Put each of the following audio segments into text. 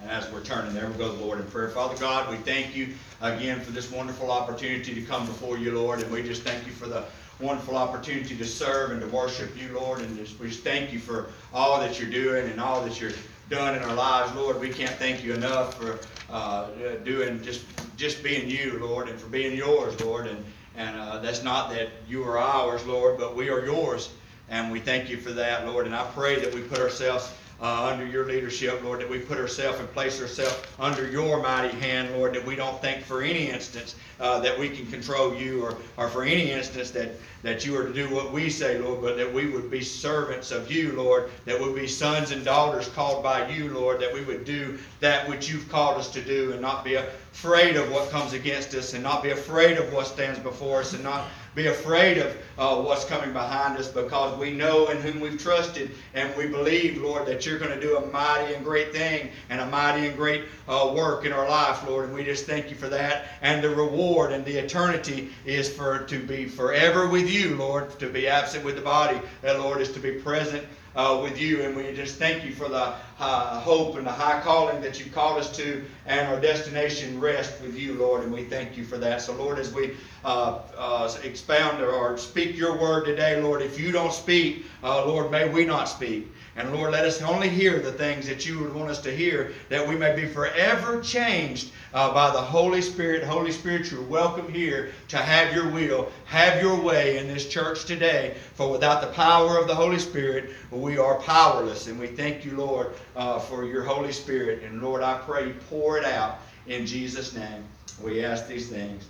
And as we're turning there, we'll go to the Lord in prayer. Father God, we thank you again for this wonderful opportunity to come before you, Lord. And we just thank you for the wonderful opportunity to serve and to worship you, Lord. And just, we just thank you for all that you're doing and all that you're done in our lives, Lord. We can't thank you enough for uh, doing just just being you, Lord, and for being yours, Lord. And and uh, that's not that you are ours, Lord, but we are yours. And we thank you for that, Lord. And I pray that we put ourselves uh, under your leadership, Lord, that we put ourselves and place ourselves under your mighty hand, Lord, that we don't think for any instance uh, that we can control you or, or for any instance that, that you are to do what we say, Lord, but that we would be servants of you, Lord, that we would be sons and daughters called by you, Lord, that we would do that which you've called us to do and not be afraid of what comes against us and not be afraid of what stands before us and not be afraid of uh, what's coming behind us because we know in whom we've trusted and we believe, Lord, that you're going to do a mighty and great thing and a mighty and great uh, work in our life, Lord. And we just thank you for that. And the reward and the eternity is for to be forever with you, Lord, to be absent with the body. That, Lord, is to be present uh, with you. And we just thank you for the uh, hope and the high calling that you called us to and our destination rest with you, Lord. And we thank you for that. So, Lord, as we uh, uh, expound or speak your word today, Lord, if you don't speak, uh, Lord, may we not speak. And Lord, let us only hear the things that you would want us to hear, that we may be forever changed uh, by the Holy Spirit. Holy Spirit, you're welcome here to have your will, have your way in this church today. For without the power of the Holy Spirit, we are powerless. And we thank you, Lord, uh, for your Holy Spirit. And Lord, I pray you pour it out in Jesus' name. We ask these things.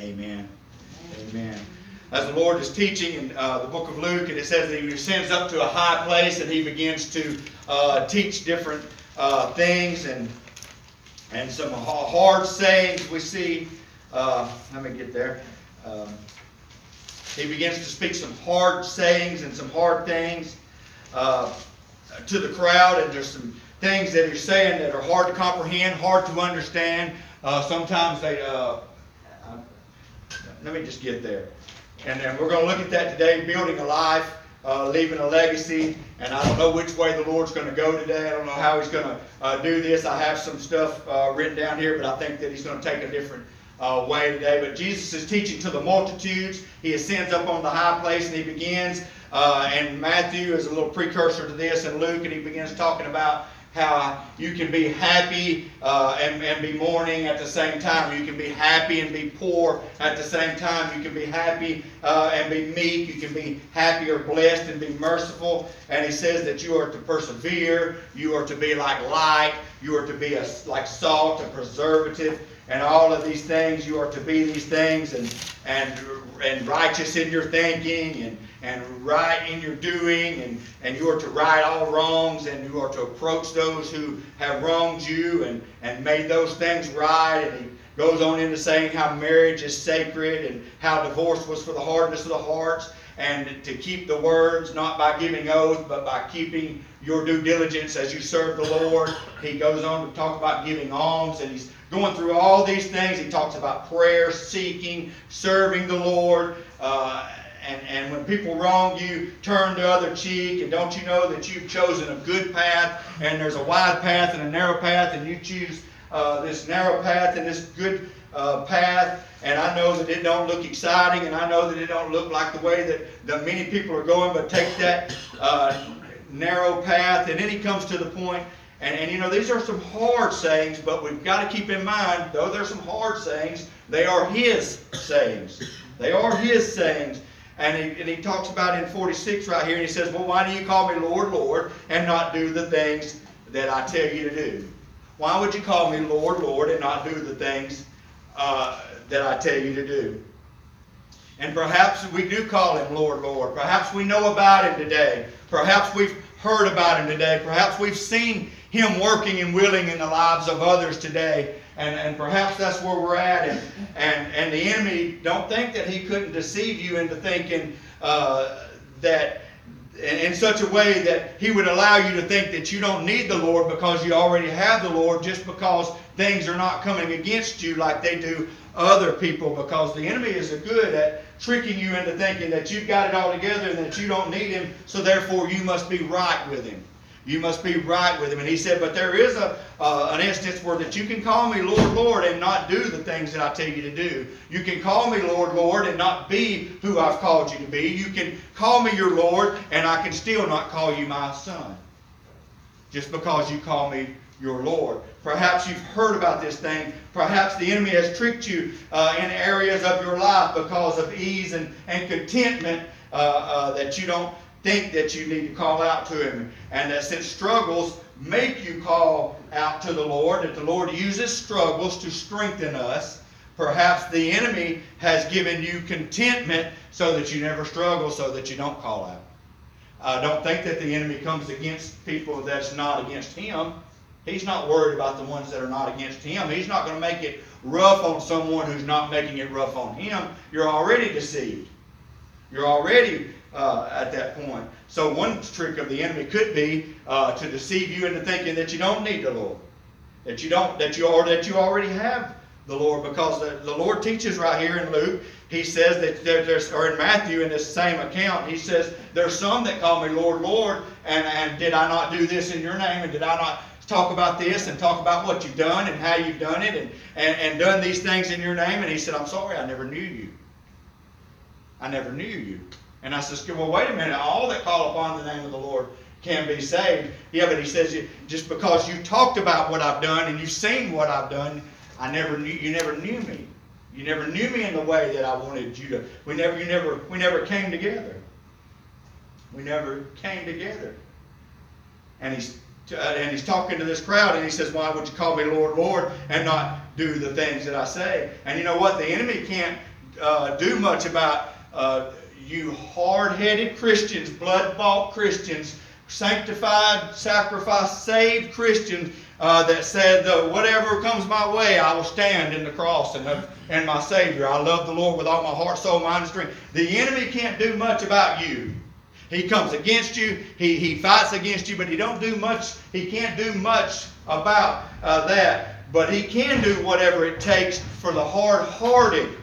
Amen. Amen as the Lord is teaching in uh, the book of Luke, and it says that he ascends up to a high place and he begins to uh, teach different uh, things and and some hard sayings we see. Uh, let me get there. Um, he begins to speak some hard sayings and some hard things uh, to the crowd, and there's some things that he's saying that are hard to comprehend, hard to understand. Uh, sometimes they. let me just get there. And then we're going to look at that today, building a life, uh, leaving a legacy. And I don't know which way the Lord's going to go today. I don't know how He's going to uh, do this. I have some stuff uh, written down here, but I think that He's going to take a different uh, way today. But Jesus is teaching to the multitudes. He ascends up on the high place and He begins. Uh, and Matthew is a little precursor to this, and Luke, and he begins talking about how you can be happy uh, and, and be mourning at the same time. You can be happy and be poor at the same time. You can be happy uh, and be meek. You can be happy or blessed and be merciful. And he says that you are to persevere. You are to be like light. You are to be a, like salt, a preservative, and all of these things. You are to be these things and and and righteous in your thinking and and right in your doing, and, and you are to right all wrongs, and you are to approach those who have wronged you and, and made those things right. And he goes on into saying how marriage is sacred and how divorce was for the hardness of the hearts, and to keep the words not by giving oath, but by keeping your due diligence as you serve the Lord. He goes on to talk about giving alms, and he's going through all these things. He talks about prayer, seeking, serving the Lord. Uh, and, and when people wrong you, turn the other cheek. And don't you know that you've chosen a good path, and there's a wide path and a narrow path, and you choose uh, this narrow path and this good uh, path. And I know that it don't look exciting, and I know that it don't look like the way that the many people are going. But take that uh, narrow path, and then he comes to the point and, and you know, these are some hard sayings, but we've got to keep in mind, though there's some hard sayings, they are his sayings. They are his sayings. And he, and he talks about in 46 right here, and he says, Well, why do you call me Lord, Lord, and not do the things that I tell you to do? Why would you call me Lord, Lord, and not do the things uh, that I tell you to do? And perhaps we do call him Lord, Lord. Perhaps we know about him today. Perhaps we've heard about him today. Perhaps we've seen him working and willing in the lives of others today. And, and perhaps that's where we're at. And, and, and the enemy, don't think that he couldn't deceive you into thinking uh, that in such a way that he would allow you to think that you don't need the Lord because you already have the Lord just because things are not coming against you like they do other people because the enemy is good at tricking you into thinking that you've got it all together and that you don't need him so therefore you must be right with him. You must be right with him. And he said, but there is a uh, an instance where that you can call me Lord, Lord, and not do the things that I tell you to do. You can call me Lord, Lord, and not be who I've called you to be. You can call me your Lord, and I can still not call you my son. Just because you call me your Lord. Perhaps you've heard about this thing. Perhaps the enemy has tricked you uh, in areas of your life because of ease and, and contentment uh, uh, that you don't think that you need to call out to Him. And that since struggles make you call out to the Lord, that the Lord uses struggles to strengthen us. Perhaps the enemy has given you contentment so that you never struggle, so that you don't call out. Uh, don't think that the enemy comes against people that's not against him. He's not worried about the ones that are not against him. He's not going to make it rough on someone who's not making it rough on him. You're already deceived. You're already uh, at that point. So one trick of the enemy could be uh, to deceive you into thinking that you don't need the Lord, that you don't, that you or that you already have the Lord, because the, the Lord teaches right here in Luke. He says that there, there's, or in Matthew in this same account, he says there's some that call me Lord, Lord, and and did I not do this in your name, and did I not talk about this and talk about what you've done and how you've done it and, and, and done these things in your name? And he said, I'm sorry, I never knew you. I never knew you. And I said, well, wait a minute. All that call upon the name of the Lord can be saved. Yeah, but he says, just because you talked about what I've done and you've seen what I've done, I never knew, you never knew me. You never knew me in the way that I wanted you to. We never, you never, we never came together. We never came together. And he's, uh, and he's talking to this crowd and he says, why would you call me Lord, Lord, and not do the things that I say? And you know what? The enemy can't uh, do much about uh, you hard headed Christians, blood bought Christians, sanctified, sacrificed, saved Christians uh, that said, Whatever comes my way, I will stand in the cross and, and my Savior. I love the Lord with all my heart, soul, mind, and strength. The enemy can't do much about you. He comes against you, he, he fights against you, but he don't do much, he can't do much about uh, that. But he can do whatever it takes for the hard-hearted,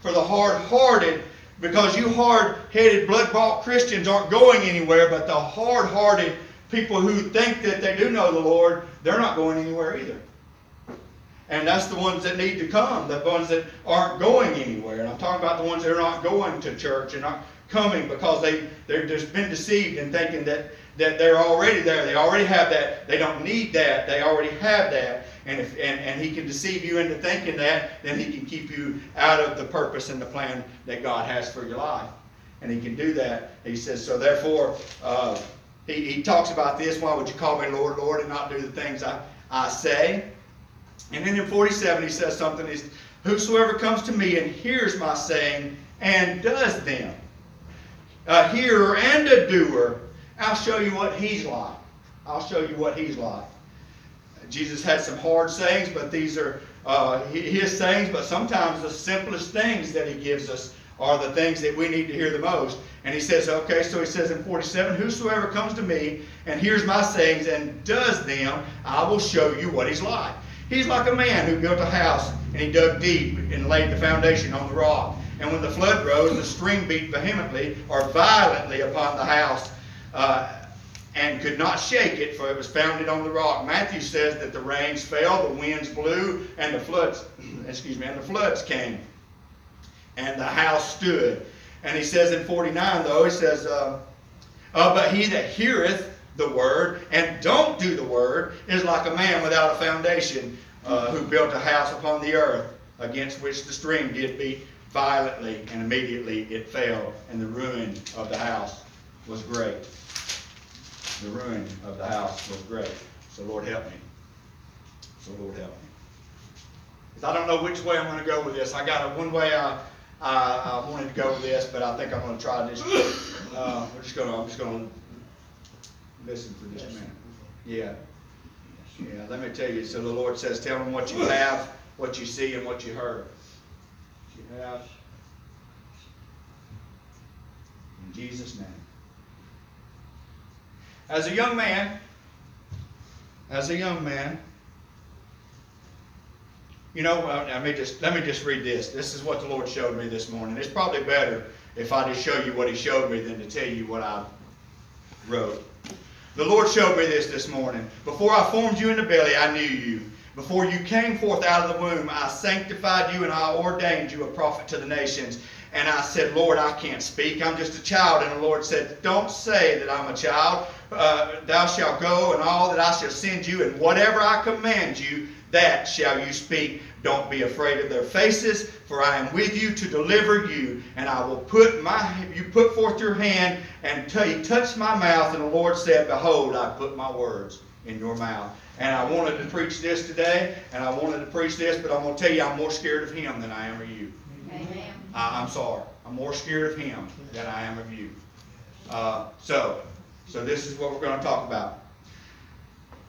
for the hard-hearted because you hard headed, blood bought Christians aren't going anywhere, but the hard hearted people who think that they do know the Lord, they're not going anywhere either. And that's the ones that need to come, the ones that aren't going anywhere. And I'm talking about the ones that are not going to church and not coming because they, they've just been deceived in thinking that, that they're already there. They already have that. They don't need that. They already have that. And, if, and, and he can deceive you into thinking that, then he can keep you out of the purpose and the plan that God has for your life. And he can do that. He says, so therefore, uh, he, he talks about this. Why would you call me Lord, Lord, and not do the things I, I say? And then in 47, he says something. He's, Whosoever comes to me and hears my saying and does them, a hearer and a doer, I'll show you what he's like. I'll show you what he's like. Jesus had some hard sayings, but these are uh, his sayings. But sometimes the simplest things that he gives us are the things that we need to hear the most. And he says, okay, so he says in 47, Whosoever comes to me and hears my sayings and does them, I will show you what he's like. He's like a man who built a house and he dug deep and laid the foundation on the rock. And when the flood rose, the stream beat vehemently or violently upon the house. Uh, and could not shake it, for it was founded on the rock. Matthew says that the rains fell, the winds blew, and the floods, excuse me, and the floods came. And the house stood. And he says in 49, though, he says, uh, uh, But he that heareth the word and don't do the word is like a man without a foundation uh, who built a house upon the earth against which the stream did beat violently, and immediately it fell, and the ruin of the house was great the ruin of the house was great. So Lord help me. So Lord help me. I don't know which way I'm going to go with this. I got a, one way I, I, I wanted to go with this, but I think I'm going to try this. Uh, we're just going to, I'm just going to listen for just a minute. Yeah. Yeah, let me tell you. So the Lord says, tell them what you have, what you see, and what you heard. You have. In Jesus' name. As a young man, as a young man, you know, let me just let me just read this. This is what the Lord showed me this morning. It's probably better if I just show you what He showed me than to tell you what I wrote. The Lord showed me this this morning. Before I formed you in the belly, I knew you. Before you came forth out of the womb, I sanctified you and I ordained you a prophet to the nations. And I said, Lord, I can't speak. I'm just a child. And the Lord said, Don't say that I'm a child. Uh, thou shalt go, and all that I shall send you, and whatever I command you, that shall you speak. Don't be afraid of their faces, for I am with you to deliver you. And I will put my you put forth your hand and t- touch my mouth. And the Lord said, Behold, I put my words in your mouth. And I wanted to preach this today, and I wanted to preach this, but I'm going to tell you, I'm more scared of him than I am of you. Amen. I, I'm sorry. I'm more scared of him than I am of you. Uh, so, so this is what we're going to talk about.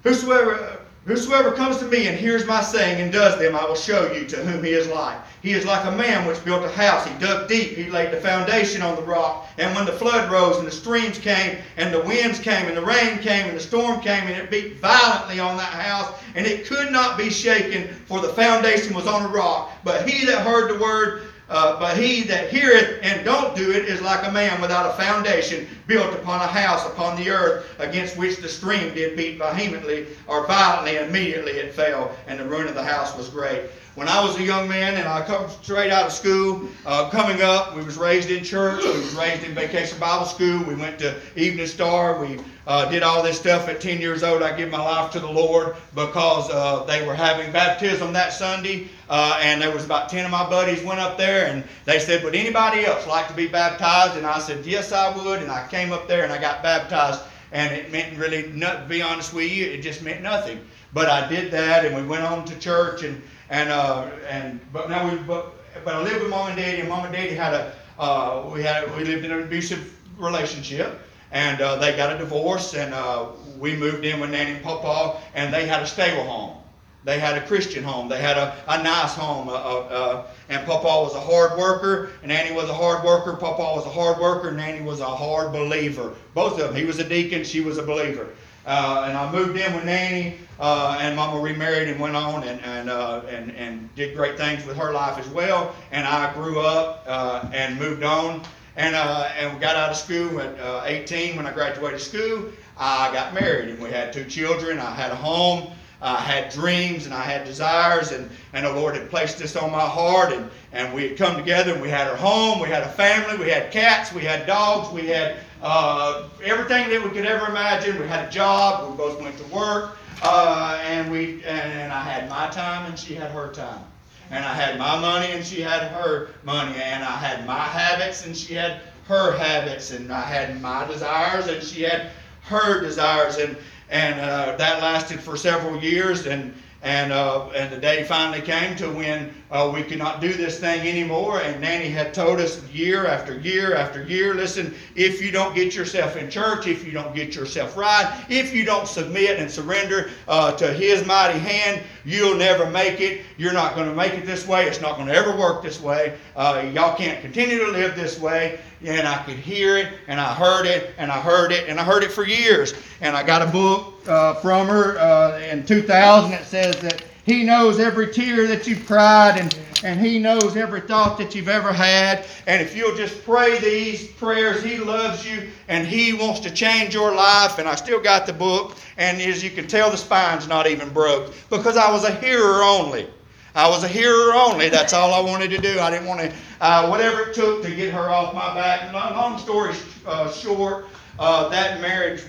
Whosoever, whosoever comes to me and hears my saying and does them, I will show you to whom he is like. He is like a man which built a house. He dug deep. He laid the foundation on the rock. And when the flood rose and the streams came and the winds came and the rain came and the storm came and it beat violently on that house and it could not be shaken for the foundation was on a rock. But he that heard the word uh, but he that heareth and don't do it is like a man without a foundation built upon a house upon the earth against which the stream did beat vehemently or violently and immediately it fell and the ruin of the house was great when i was a young man and i come straight out of school uh, coming up we was raised in church we was raised in vacation bible school we went to evening star we uh, did all this stuff at 10 years old i give my life to the lord because uh, they were having baptism that sunday uh, and there was about 10 of my buddies went up there and they said, would anybody else like to be baptized? And I said, yes, I would. And I came up there and I got baptized. And it meant really, not, to be honest with you, it just meant nothing. But I did that and we went on to church and, and, uh, and but now we, but, but I lived with mom and daddy and mom and daddy had a, uh, we had, we lived in an abusive relationship and uh, they got a divorce and uh, we moved in with Nanny and Papa and they had a stable home. They had a Christian home. They had a, a nice home. Uh, uh, and Papa was a hard worker, and Annie was a hard worker. Papa was a hard worker, and Annie was a hard believer. Both of them. He was a deacon, she was a believer. Uh, and I moved in with Nanny, uh, and Mama remarried and went on and and, uh, and and did great things with her life as well. And I grew up uh, and moved on, and and we got out of school at 18 when I graduated school. I got married, and we had two children. I had a home. I had dreams and I had desires, and, and the Lord had placed this on my heart. And, and we had come together and we had our home, we had a family, we had cats, we had dogs, we had uh, everything that we could ever imagine. We had a job, we both went to work, uh, and, we, and, and I had my time and she had her time. And I had my money and she had her money, and I had my habits and she had her habits, and I had my desires and she had her desires. And, and uh, that lasted for several years and and uh, and the day finally came to when uh, we could not do this thing anymore. And Nanny had told us year after year after year, listen, if you don't get yourself in church, if you don't get yourself right, if you don't submit and surrender uh, to His mighty hand, you'll never make it. You're not going to make it this way. It's not going to ever work this way. Uh, y'all can't continue to live this way. And I could hear it, and I heard it, and I heard it, and I heard it for years. And I got a book uh, from her uh, in 2000 that says that He knows every tear that you've cried and, and He knows every thought that you've ever had. And if you'll just pray these prayers, He loves you and He wants to change your life. And I still got the book, and as you can tell, the spine's not even broke because I was a hearer only. I was a hearer only. That's all I wanted to do. I didn't want to, uh, whatever it took to get her off my back. Long story uh, short, uh, that marriage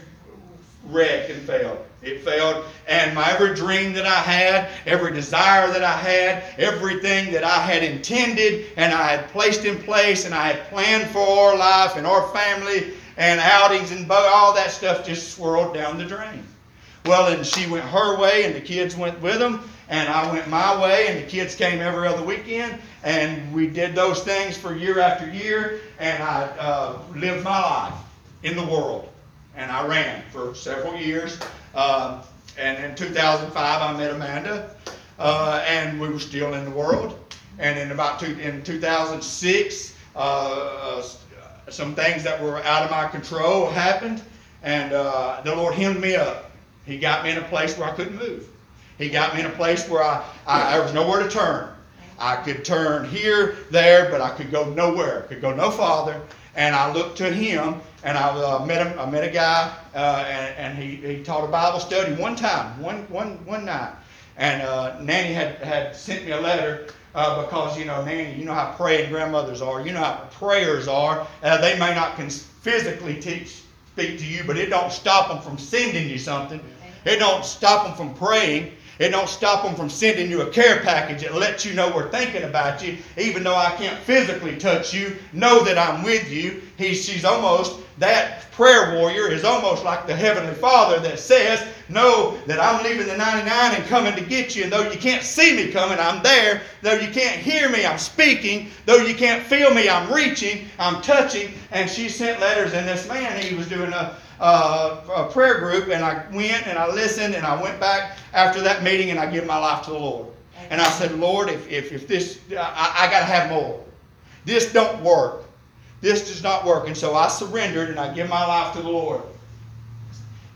wrecked and failed. It failed. And my every dream that I had, every desire that I had, everything that I had intended and I had placed in place and I had planned for our life and our family and outings and all that stuff just swirled down the drain. Well, and she went her way and the kids went with them. And I went my way, and the kids came every other weekend, and we did those things for year after year. And I uh, lived my life in the world and I ran for several years. Uh, and in 2005, I met Amanda, uh, and we were still in the world. And in about two, in 2006, uh, uh, some things that were out of my control happened, and uh, the Lord hemmed me up. He got me in a place where I couldn't move. He got me in a place where I, I there was nowhere to turn. I could turn here, there, but I could go nowhere. Could go no farther and I looked to him, and I uh, met him. I met a guy, uh, and, and he, he taught a Bible study one time, one one one night, and uh, Nanny had had sent me a letter. Uh, because you know, Nanny, you know how praying grandmothers are. You know how prayers are. Uh, they may not physically teach, speak to you, but it don't stop them from sending you something. It don't stop them from praying. It don't stop them from sending you a care package. It lets you know we're thinking about you, even though I can't physically touch you. Know that I'm with you. He, she's almost that prayer warrior is almost like the heavenly Father that says, "Know that I'm leaving the 99 and coming to get you. And though you can't see me coming, I'm there. Though you can't hear me, I'm speaking. Though you can't feel me, I'm reaching. I'm touching." And she sent letters, and this man, he was doing a uh, a prayer group, and I went and I listened, and I went back after that meeting, and I gave my life to the Lord. And I said, Lord, if, if, if this, I, I got to have more. This don't work. This does not work. And so I surrendered, and I give my life to the Lord.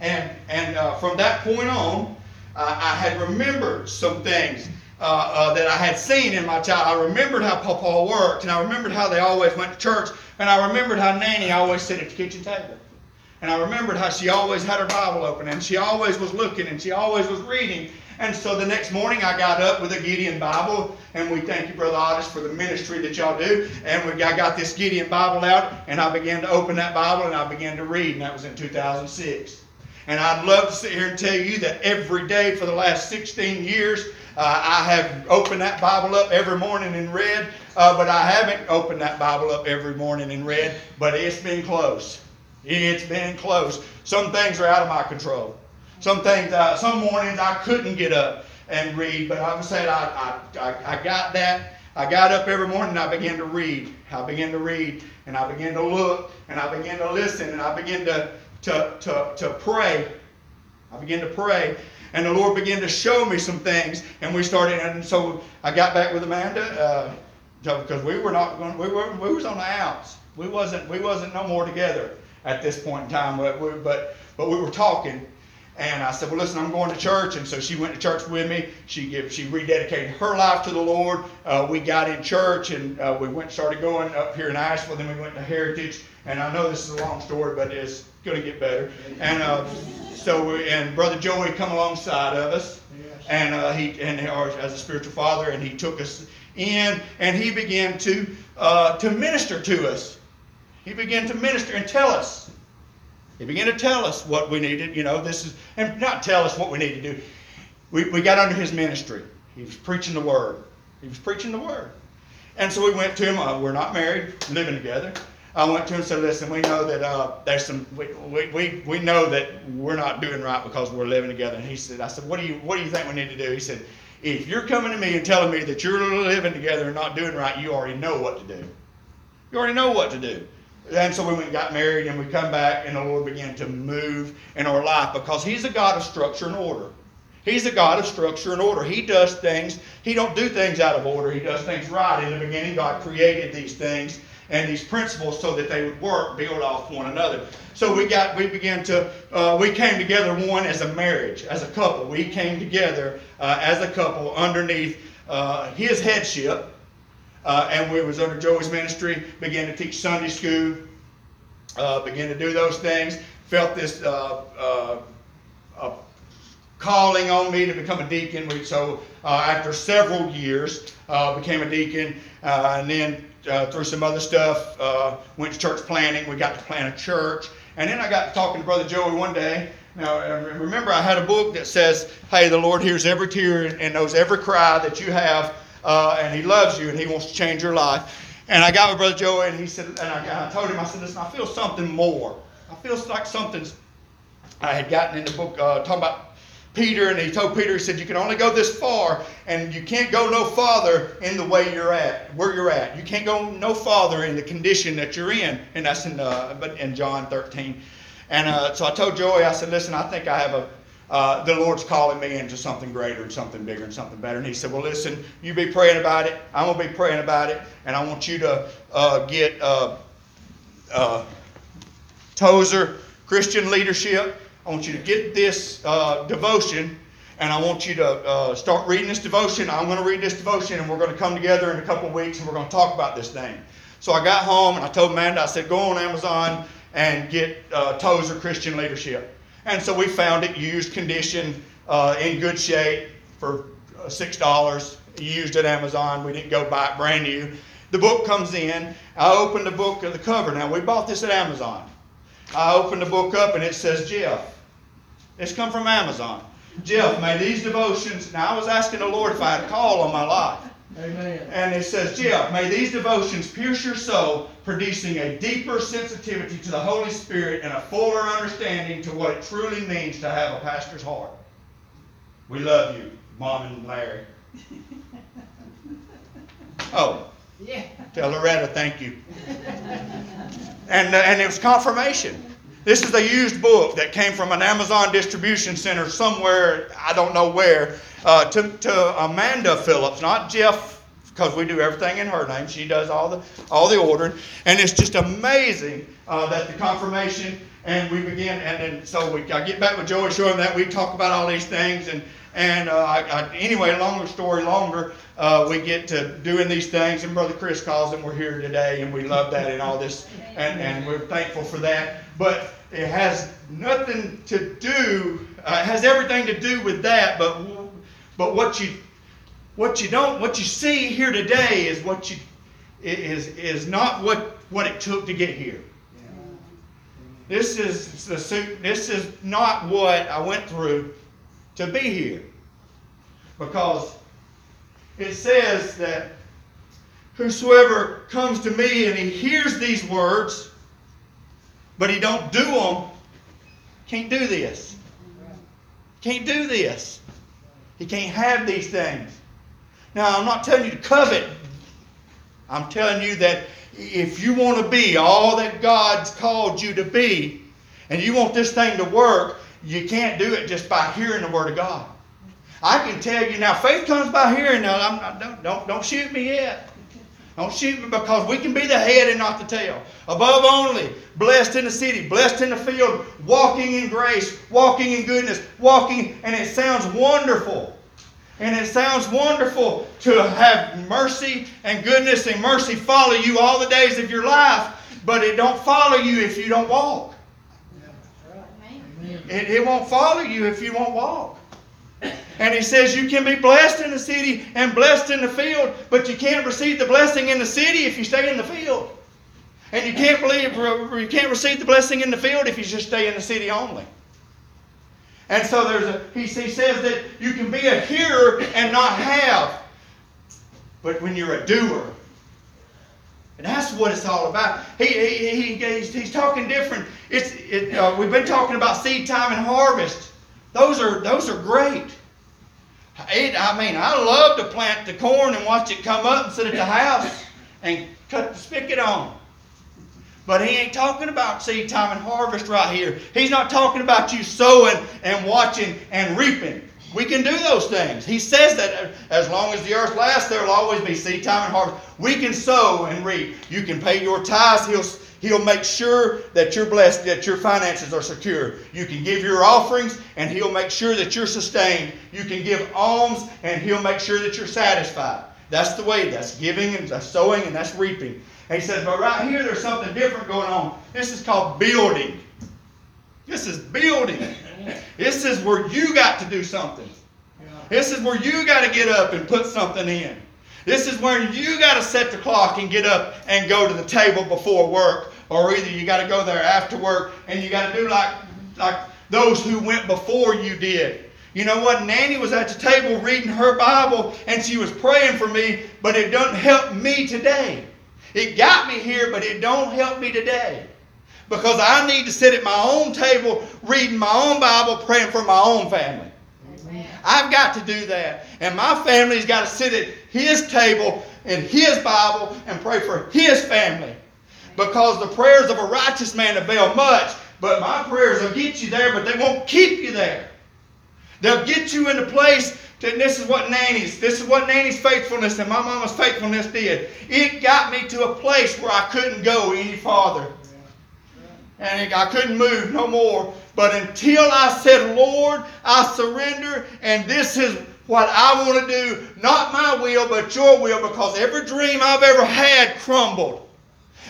And, and uh, from that point on, uh, I had remembered some things uh, uh, that I had seen in my child. I remembered how Papa worked, and I remembered how they always went to church, and I remembered how Nanny always sat at the kitchen table. And I remembered how she always had her Bible open and she always was looking and she always was reading. And so the next morning I got up with a Gideon Bible and we thank you, Brother Otis, for the ministry that y'all do. And we, I got this Gideon Bible out and I began to open that Bible and I began to read and that was in 2006. And I'd love to sit here and tell you that every day for the last 16 years, uh, I have opened that Bible up every morning and read, uh, but I haven't opened that Bible up every morning and read, but it's been close. It's been close. Some things are out of my control. Some things, uh, some mornings I couldn't get up and read, but I say I, I, I got that. I got up every morning and I began to read. I began to read and I began to look and I began to listen and I began to, to, to, to pray. I began to pray and the Lord began to show me some things and we started and so I got back with Amanda uh, because we were not going we were we was on the outs. We wasn't we wasn't no more together at this point in time. But we, but, but we were talking, and I said, "Well, listen, I'm going to church." And so she went to church with me. She give, she rededicated her life to the Lord. Uh, we got in church, and uh, we went started going up here in Asheville. Then we went to Heritage. And I know this is a long story, but it's going to get better. And uh, so, we, and Brother Joey come alongside of us, and uh, he and as a spiritual father, and he took us in, and he began to uh, to minister to us. He began to minister and tell us. He began to tell us what we needed. You know, this is, and not tell us what we need to do. We, we got under his ministry. He was preaching the word. He was preaching the word. And so we went to him. Uh, we're not married, living together. I went to him and said, "Listen, we know that uh, there's some. We, we, we know that we're not doing right because we're living together." And he said, "I said, what do you what do you think we need to do?" He said, "If you're coming to me and telling me that you're living together and not doing right, you already know what to do. You already know what to do." And so we went and got married and we come back and the Lord began to move in our life because He's a God of structure and order. He's a God of structure and order. He does things, He don't do things out of order. He does things right. In the beginning, God created these things and these principles so that they would work, build off one another. So we got, we began to, uh, we came together one as a marriage, as a couple. We came together uh, as a couple underneath uh, His headship uh, and we was under Joey's ministry, began to teach Sunday school, uh, began to do those things, felt this uh, uh calling on me to become a deacon. We, so uh, after several years, uh, became a deacon, and then through some other stuff, went to church planting. We got to plant a church. And then I got talking to Brother Joey one day, now, remember, I had a book that says, Hey, the Lord hears every tear and knows every cry that you have uh, and he loves you and he wants to change your life. And I got with Brother Joey and he said, and I, I told him, I said, listen, I feel something more. I feel like something's, I had gotten in the book uh, talking about Peter, and he told Peter, he said, You can only go this far, and you can't go no farther in the way you're at, where you're at. You can't go no farther in the condition that you're in. And that's in, uh, but in John 13. And uh, so I told Joey, I said, Listen, I think I have a, uh, the Lord's calling me into something greater and something bigger and something better. And he said, Well, listen, you be praying about it. I'm going to be praying about it. And I want you to uh, get uh, uh, Tozer Christian Leadership. I want you to get this uh, devotion. And I want you to start reading this devotion. I'm going to read this devotion, and we're going to come together in a couple of weeks and we're going to talk about this thing. So I got home and I told Amanda, I said, go on Amazon and get Tozer Christian Leadership. And so we found it used condition, uh, in good shape for uh, $6. Used at Amazon. We didn't go buy it brand new. The book comes in. I opened the book of the cover. Now, we bought this at Amazon. I opened the book up and it says Jeff. It's come from Amazon. Jeff, may these devotions, now I was asking the Lord if I had a call on my life. Amen. And it says, Jeff, may these devotions pierce your soul, producing a deeper sensitivity to the Holy Spirit and a fuller understanding to what it truly means to have a pastor's heart. We love you, Mom and Larry. Oh, Yeah. tell Loretta thank you. And, uh, and it was confirmation. This is a used book that came from an Amazon distribution center somewhere, I don't know where, uh, to, to Amanda Phillips, not Jeff, because we do everything in her name. She does all the, all the ordering. And it's just amazing uh, that the confirmation, and we begin, and then so we, I get back with Joey, show him that, we talk about all these things, and, and uh, I, I, anyway, longer story longer, uh, we get to doing these things, and Brother Chris calls, and we're here today, and we love that and all this, and, and we're thankful for that. But it has nothing to do, uh, has everything to do with that, but but what you what you don't what you see here today is what you is is not what what it took to get here. This is the suit. This is not what I went through to be here, because it says that whosoever comes to me and he hears these words but he don't do them, can't do this. Can't do this. He can't have these things. Now, I'm not telling you to covet. I'm telling you that if you want to be all that God's called you to be, and you want this thing to work, you can't do it just by hearing the Word of God. I can tell you now, faith comes by hearing. Now, I'm don't, don't, don't shoot me yet. Don't shoot me because we can be the head and not the tail. Above only, blessed in the city, blessed in the field, walking in grace, walking in goodness, walking, and it sounds wonderful. And it sounds wonderful to have mercy and goodness and mercy follow you all the days of your life, but it don't follow you if you don't walk. It, it won't follow you if you won't walk. And he says you can be blessed in the city and blessed in the field, but you can't receive the blessing in the city if you stay in the field. And you can't believe you can't receive the blessing in the field if you just stay in the city only. And so there's a he, he says that you can be a hearer and not have. But when you're a doer, and that's what it's all about. He, he, he, he's, he's talking different. It's, it, uh, we've been talking about seed time and harvest. Those are, those are great. It, I mean, I love to plant the corn and watch it come up and sit at the house and cut the spigot on. But he ain't talking about seed time and harvest right here. He's not talking about you sowing and watching and reaping. We can do those things. He says that as long as the earth lasts, there will always be seed time and harvest. We can sow and reap. You can pay your tithes. He'll, he'll make sure that you're blessed, that your finances are secure. You can give your offerings, and He'll make sure that you're sustained. You can give alms, and He'll make sure that you're satisfied. That's the way. That's giving and that's sowing and that's reaping. And he says, but right here there's something different going on. This is called building. This is building. This is where you got to do something. This is where you got to get up and put something in. This is where you got to set the clock and get up and go to the table before work, or either you got to go there after work and you got to do like like those who went before you did. You know what? Nanny was at the table reading her Bible and she was praying for me, but it doesn't help me today. It got me here, but it don't help me today. Because I need to sit at my own table reading my own Bible, praying for my own family. I've got to do that. And my family's got to sit at his table and his Bible and pray for his family. Because the prayers of a righteous man avail much, but my prayers will get you there, but they won't keep you there. They'll get you in the place that this is what Nanny's, this is what Nanny's faithfulness and my mama's faithfulness did. It got me to a place where I couldn't go any farther. And I couldn't move no more. But until I said, Lord, I surrender, and this is what I want to do, not my will, but your will, because every dream I've ever had crumbled.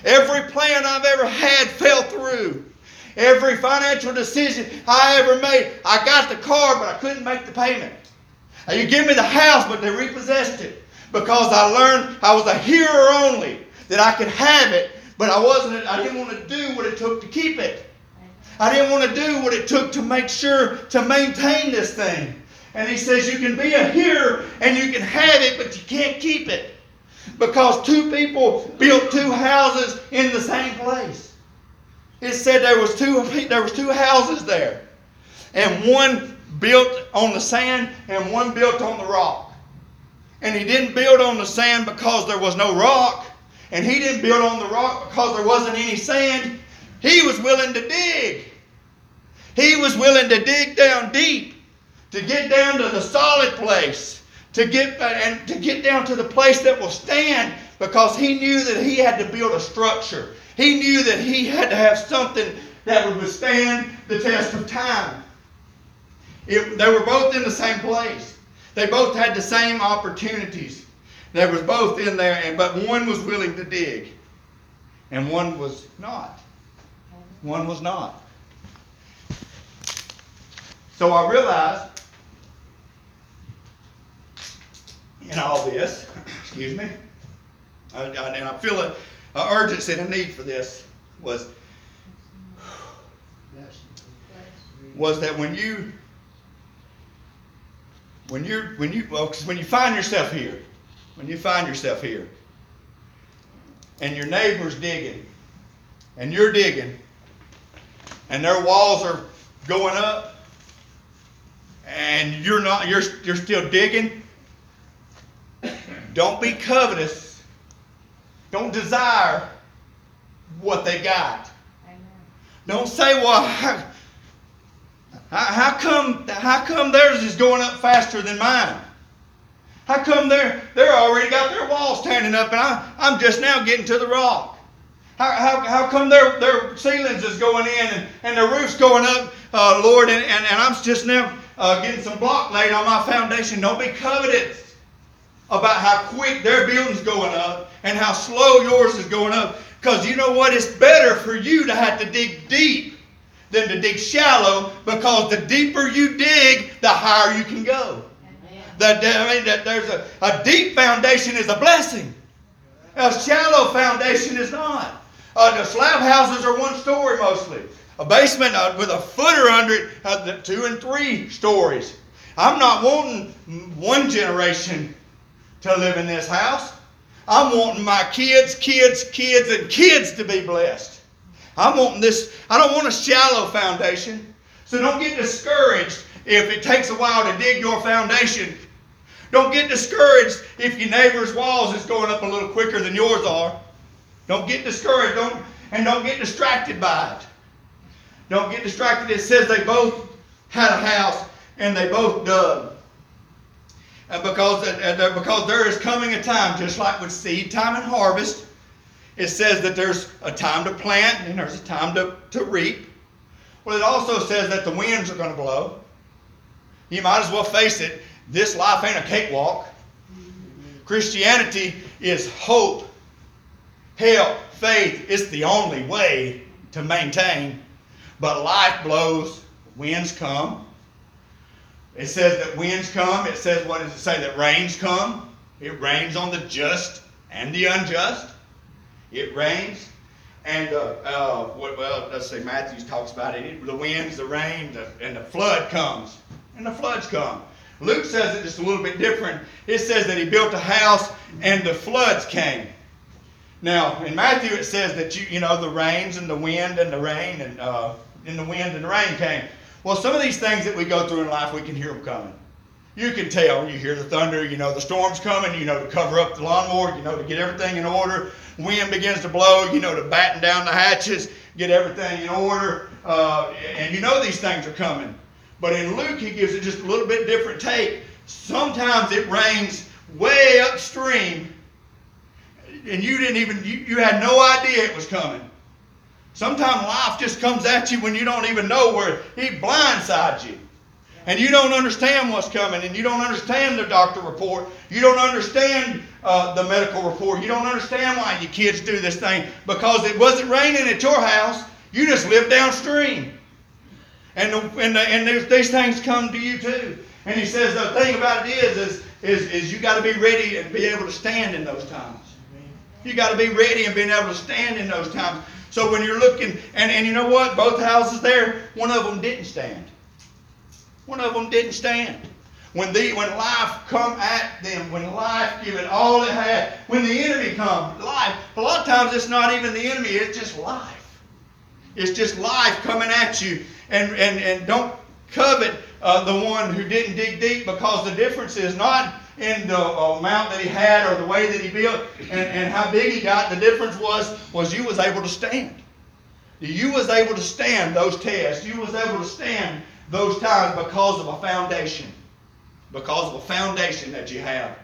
Every plan I've ever had fell through. Every financial decision I ever made, I got the car, but I couldn't make the payment. You give me the house, but they repossessed it because I learned I was a hearer only, that I could have it, but I wasn't. I didn't want to do what it took to keep it. I didn't want to do what it took to make sure to maintain this thing. And he says you can be a hearer and you can have it, but you can't keep it because two people built two houses in the same place. It said there was two there was two houses there, and one built on the sand and one built on the rock. And he didn't build on the sand because there was no rock, and he didn't build on the rock because there wasn't any sand. He was willing to dig. He was willing to dig down deep to get down to the solid place, to get uh, and to get down to the place that will stand because he knew that he had to build a structure. He knew that he had to have something that would withstand the test of time. It, they were both in the same place. They both had the same opportunities. They was both in there, and but one was willing to dig, and one was not. One was not. So I realized in all this, excuse me, I, I, and I feel a, a urgency and a need for this was was that when you when you when you well, when you find yourself here, when you find yourself here, and your neighbor's digging, and you're digging, and their walls are going up, and you're not you're you're still digging. Don't be covetous. Don't desire what they got. Amen. Don't say, well, how, how, come, how come theirs is going up faster than mine? How come they're, they're already got their walls standing up and I, I'm just now getting to the rock? How, how, how come their, their ceilings is going in and, and their roof's going up, uh, Lord, and, and, and I'm just now uh, getting some block laid on my foundation? Don't be covetous about how quick their building's going up and how slow yours is going up. Because you know what? It's better for you to have to dig deep than to dig shallow because the deeper you dig, the higher you can go. That, I mean, that there's a, a deep foundation is a blessing. A shallow foundation is not. Uh, the slab houses are one story mostly. A basement uh, with a footer under it, uh, two and three stories. I'm not wanting one generation to live in this house. I'm wanting my kids, kids, kids, and kids to be blessed. I'm wanting this, I don't want a shallow foundation. So don't get discouraged if it takes a while to dig your foundation. Don't get discouraged if your neighbor's walls is going up a little quicker than yours are. Don't get discouraged. Don't and don't get distracted by it. Don't get distracted. It says they both had a house and they both dug. Because, because there is coming a time, just like with seed time and harvest, it says that there's a time to plant and there's a time to, to reap. Well, it also says that the winds are going to blow. You might as well face it, this life ain't a cakewalk. Christianity is hope, help, faith. It's the only way to maintain. But life blows, winds come, it says that winds come. It says, what does it say? That rains come. It rains on the just and the unjust. It rains. And, uh, uh, well, let's say Matthew talks about it. The winds, the rain, the, and the flood comes. And the floods come. Luke says it just a little bit different. It says that he built a house and the floods came. Now, in Matthew, it says that you, you know, the rains and the wind and the rain and, uh, and the wind and the rain came. Well, some of these things that we go through in life, we can hear them coming. You can tell. when You hear the thunder, you know the storm's coming, you know to cover up the lawnmower, you know to get everything in order. Wind begins to blow, you know to batten down the hatches, get everything in order. Uh, and you know these things are coming. But in Luke, he gives it just a little bit different take. Sometimes it rains way upstream, and you didn't even, you, you had no idea it was coming. Sometimes life just comes at you when you don't even know where he blindsides you. and you don't understand what's coming, and you don't understand the doctor report, you don't understand uh, the medical report, you don't understand why your kids do this thing because it wasn't raining at your house. You just live downstream. And, the, and, the, and these things come to you too. And he says the thing about it is, is, is, is you got to be ready and be able to stand in those times. You got to be ready and being able to stand in those times. So when you're looking, and, and you know what? Both houses there, one of them didn't stand. One of them didn't stand. When the when life come at them, when life give it all it had, when the enemy come, life. A lot of times it's not even the enemy; it's just life. It's just life coming at you, and and and don't covet uh, the one who didn't dig deep because the difference is not in the uh, amount that he had or the way that he built and, and how big he got. The difference was was you was able to stand. You was able to stand those tests. You was able to stand those times because of a foundation. Because of a foundation that you have.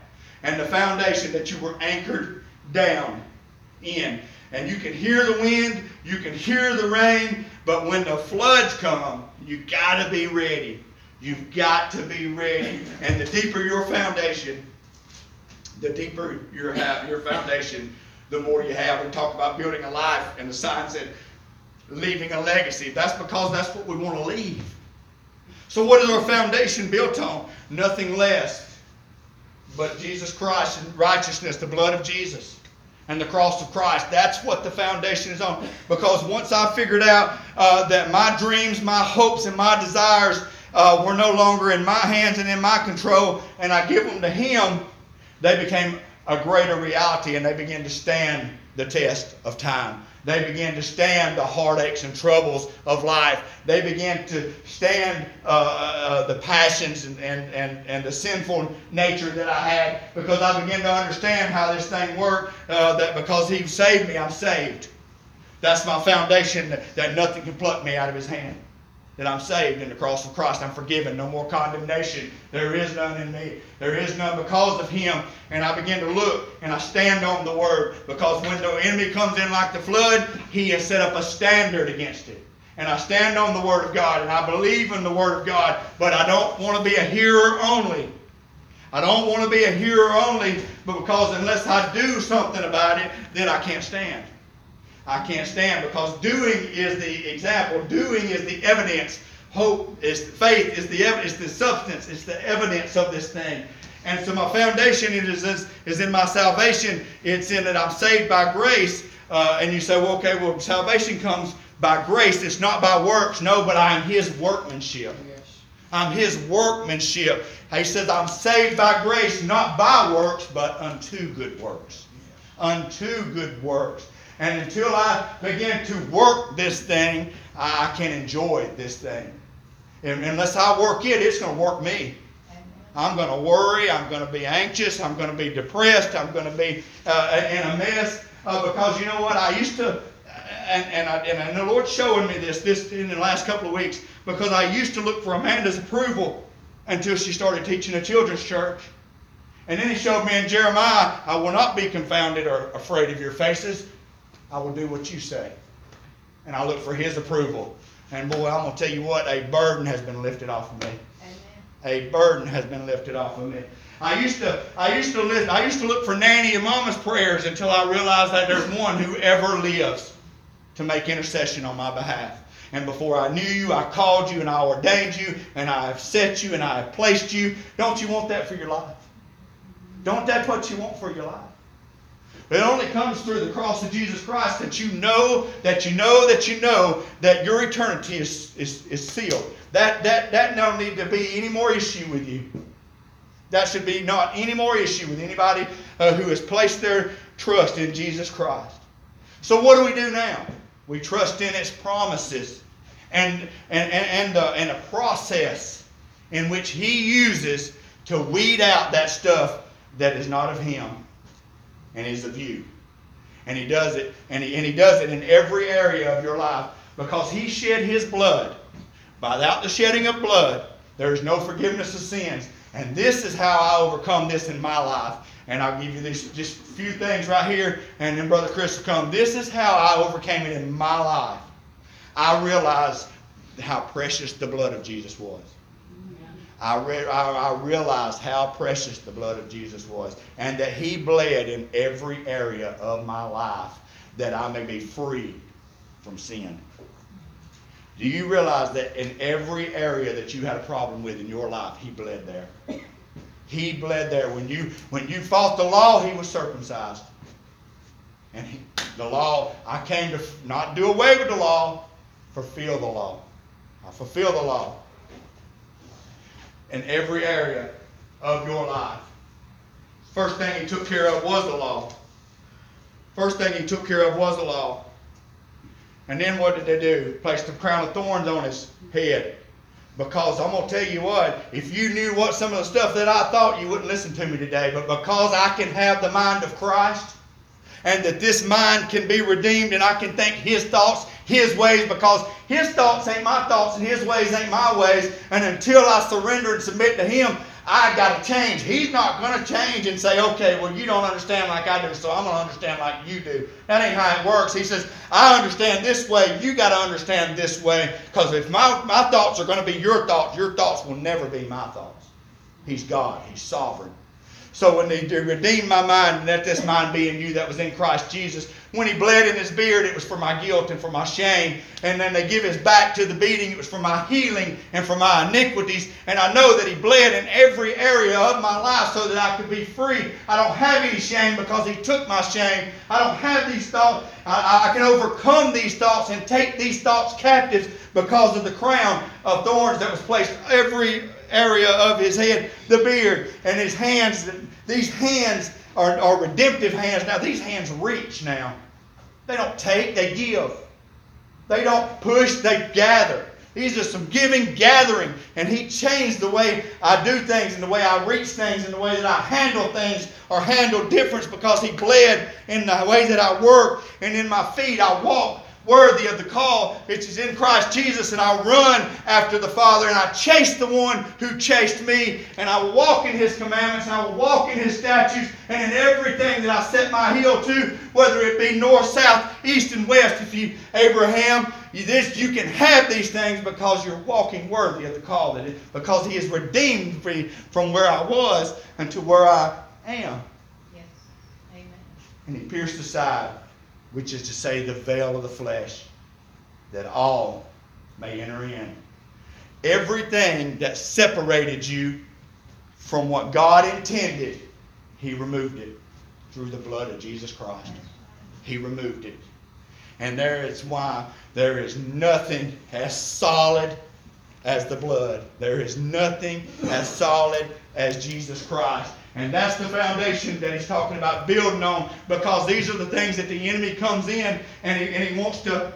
And the foundation that you were anchored down in. And you can hear the wind, you can hear the rain, but when the floods come, you got to be ready. You've got to be ready. And the deeper your foundation, the deeper your have your foundation, the more you have. We talk about building a life, and the sign said, leaving a legacy. That's because that's what we want to leave. So, what is our foundation built on? Nothing less but Jesus Christ and righteousness, the blood of Jesus and the cross of Christ. That's what the foundation is on. Because once I figured out uh, that my dreams, my hopes, and my desires uh, were no longer in my hands and in my control, and I give them to Him, they became a greater reality and they began to stand the test of time. They began to stand the heartaches and troubles of life. They began to stand uh, uh, the passions and, and, and, and the sinful nature that I had because I began to understand how this thing worked. Uh, that because He saved me, I'm saved. That's my foundation that, that nothing can pluck me out of His hand that I'm saved in the cross of Christ. I'm forgiven. No more condemnation. There is none in me. There is none because of Him. And I begin to look and I stand on the Word because when the enemy comes in like the flood, He has set up a standard against it. And I stand on the Word of God and I believe in the Word of God, but I don't want to be a hearer only. I don't want to be a hearer only, but because unless I do something about it, then I can't stand. I can't stand because doing is the example. Doing is the evidence. Hope is faith is the evidence, the substance. It's the evidence of this thing. And so my foundation is, is, is in my salvation. It's in that I'm saved by grace. Uh, and you say, well, okay, well, salvation comes by grace. It's not by works. No, but I am His workmanship. Yes. I'm His workmanship. He says, I'm saved by grace, not by works, but unto good works. Unto good works. And until I begin to work this thing, I can enjoy this thing. And unless I work it, it's going to work me. I'm going to worry. I'm going to be anxious. I'm going to be depressed. I'm going to be uh, in a mess uh, because you know what? I used to, and, and, I, and the Lord's showing me this this in the last couple of weeks because I used to look for Amanda's approval until she started teaching a children's church. And then he showed me in Jeremiah, I will not be confounded or afraid of your faces, I will do what you say. And I look for his approval. And boy, I'm going to tell you what, a burden has been lifted off of me. Amen. A burden has been lifted off of me. I used to, I used to listen, I used to look for Nanny and Mama's prayers until I realized that there's one who ever lives to make intercession on my behalf. And before I knew you, I called you and I ordained you and I have set you and I have placed you. Don't you want that for your life? Don't that what you want for your life? It only comes through the cross of Jesus Christ that you know, that you know, that you know that your eternity is, is, is sealed. That, that, that don't need to be any more issue with you. That should be not any more issue with anybody uh, who has placed their trust in Jesus Christ. So what do we do now? We trust in His promises and, and, and, and, uh, and a process in which He uses to weed out that stuff that is not of Him and is of you. And he does it, and he, and he does it in every area of your life because he shed his blood. Without the shedding of blood, there is no forgiveness of sins. And this is how I overcome this in my life. And I'll give you these just a few things right here, and then Brother Chris will come. This is how I overcame it in my life. I realized how precious the blood of Jesus was. I, re- I, I realized how precious the blood of Jesus was and that He bled in every area of my life that I may be free from sin. Do you realize that in every area that you had a problem with in your life, He bled there? He bled there. When you when you fought the law, He was circumcised. And he, the law, I came to not do away with the law, fulfill the law. I fulfill the law in every area of your life. First thing he took care of was the law. First thing he took care of was the law. And then what did they do? Placed a crown of thorns on his head. Because I'm going to tell you what, if you knew what some of the stuff that I thought, you wouldn't listen to me today. But because I can have the mind of Christ, and that this mind can be redeemed, and I can think His thoughts, His ways, because His thoughts ain't my thoughts, and His ways ain't my ways. And until I surrender and submit to Him, I got to change. He's not going to change and say, okay, well, you don't understand like I do, so I'm going to understand like you do. That ain't how it works. He says, I understand this way. You got to understand this way. Because if my, my thoughts are going to be your thoughts, your thoughts will never be my thoughts. He's God, He's sovereign. So when they redeemed my mind, and let this mind be in you that was in Christ Jesus. When he bled in his beard, it was for my guilt and for my shame. And then they give his back to the beating, it was for my healing and for my iniquities. And I know that he bled in every area of my life so that I could be free. I don't have any shame because he took my shame. I don't have these thoughts. I, I can overcome these thoughts and take these thoughts captives because of the crown of thorns that was placed every area of his head, the beard, and his hands. These hands are, are redemptive hands. Now, these hands reach now. They don't take, they give. They don't push, they gather. These are some giving, gathering. And He changed the way I do things and the way I reach things and the way that I handle things or handle difference because He bled in the way that I work and in my feet. I walk worthy of the call which is in Christ Jesus, and I run after the Father, and I chase the one who chased me, and I walk in His commandments, and I will walk in His statutes, and in everything that I set my heel to, whether it be north, south, east, and west. If you, Abraham, you, this, you can have these things because you're walking worthy of the call, that it, because He has redeemed me from where I was unto where I am. Yes. Amen. And He pierced aside which is to say, the veil of the flesh, that all may enter in. Everything that separated you from what God intended, He removed it through the blood of Jesus Christ. He removed it. And there is why there is nothing as solid as the blood. There is nothing as solid as Jesus Christ. And that's the foundation that he's talking about building on because these are the things that the enemy comes in and he, and he wants to,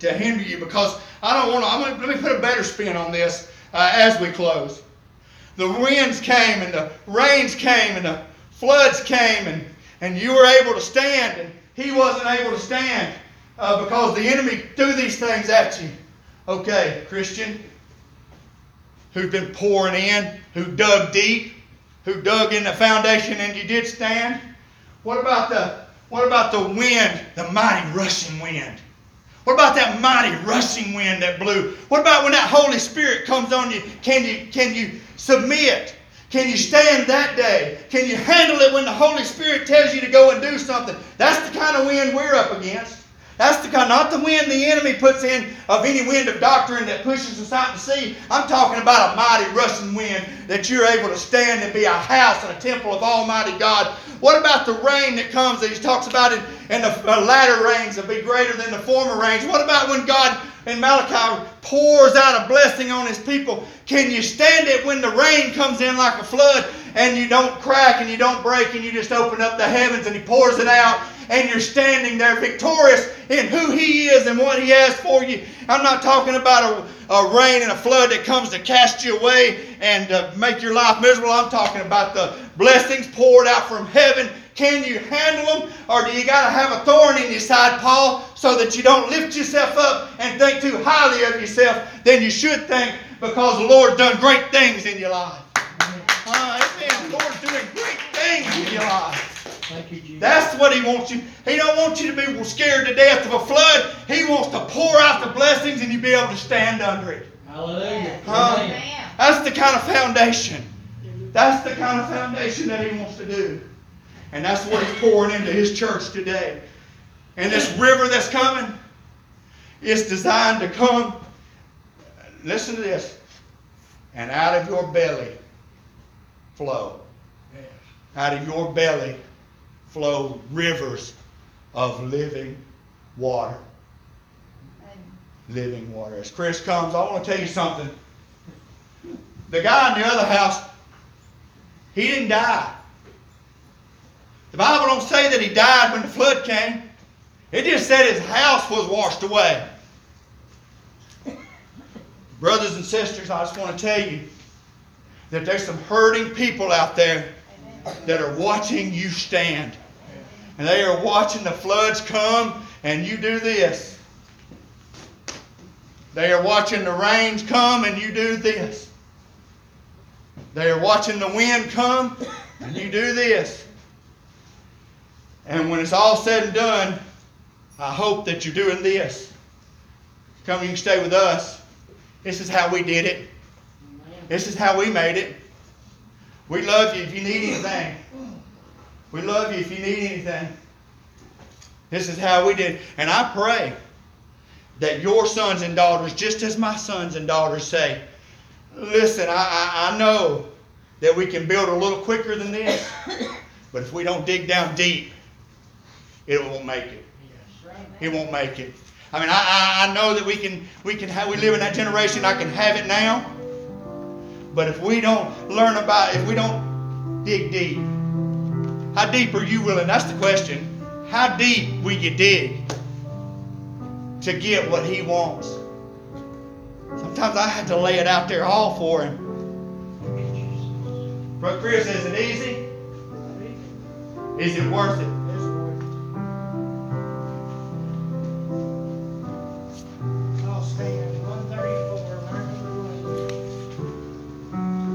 to hinder you. Because I don't want to, I'm gonna, let me put a better spin on this uh, as we close. The winds came and the rains came and the floods came and, and you were able to stand and he wasn't able to stand uh, because the enemy threw these things at you. Okay, Christian, who's been pouring in, who dug deep, who dug in the foundation and you did stand? What about the what about the wind, the mighty rushing wind? What about that mighty rushing wind that blew? What about when that Holy Spirit comes on you? Can you can you submit? Can you stand that day? Can you handle it when the Holy Spirit tells you to go and do something? That's the kind of wind we're up against. That's the kind, not the wind the enemy puts in of any wind of doctrine that pushes us out to sea. I'm talking about a mighty rushing wind that you're able to stand and be a house and a temple of Almighty God. What about the rain that comes that he talks about in, in the latter rains will be greater than the former rains? What about when God in Malachi pours out a blessing on his people? Can you stand it when the rain comes in like a flood and you don't crack and you don't break and you just open up the heavens and he pours it out and you're standing there victorious in who He is and what He has for you. I'm not talking about a, a rain and a flood that comes to cast you away and uh, make your life miserable. I'm talking about the blessings poured out from heaven. Can you handle them? Or do you got to have a thorn in your side, Paul, so that you don't lift yourself up and think too highly of yourself than you should think because the Lord's done great things in your life? Uh, amen. The Lord's doing great things in your life. Thank you, Jesus. That's what He wants you. He don't want you to be scared to death of a flood. He wants to pour out the blessings and you be able to stand under it. Hallelujah. Huh? Amen. That's the kind of foundation. That's the kind of foundation that he wants to do. And that's what he's pouring into his church today. And this river that's coming is designed to come. Listen to this. And out of your belly flow. Out of your belly flow rivers of living water. Living water. As Chris comes, I want to tell you something. The guy in the other house, he didn't die. The Bible don't say that he died when the flood came. It just said his house was washed away. Brothers and sisters, I just want to tell you that there's some hurting people out there that are watching you stand. And they are watching the floods come and you do this. They are watching the rains come and you do this. They are watching the wind come and you do this. And when it's all said and done, I hope that you're doing this. Come, you can stay with us. This is how we did it. This is how we made it. We love you if you need anything. We love you if you need anything. This is how we did. And I pray that your sons and daughters, just as my sons and daughters say, listen, I, I, I know that we can build a little quicker than this, but if we don't dig down deep, it won't make it. It won't make it. I mean, I, I, I know that we can we can have we live in that generation. I can have it now, but if we don't learn about, if we don't dig deep, how deep are you willing? That's the question. How deep will you dig to get what He wants? Sometimes I have to lay it out there all for Him. Brother Chris, is it easy? Is it worth it?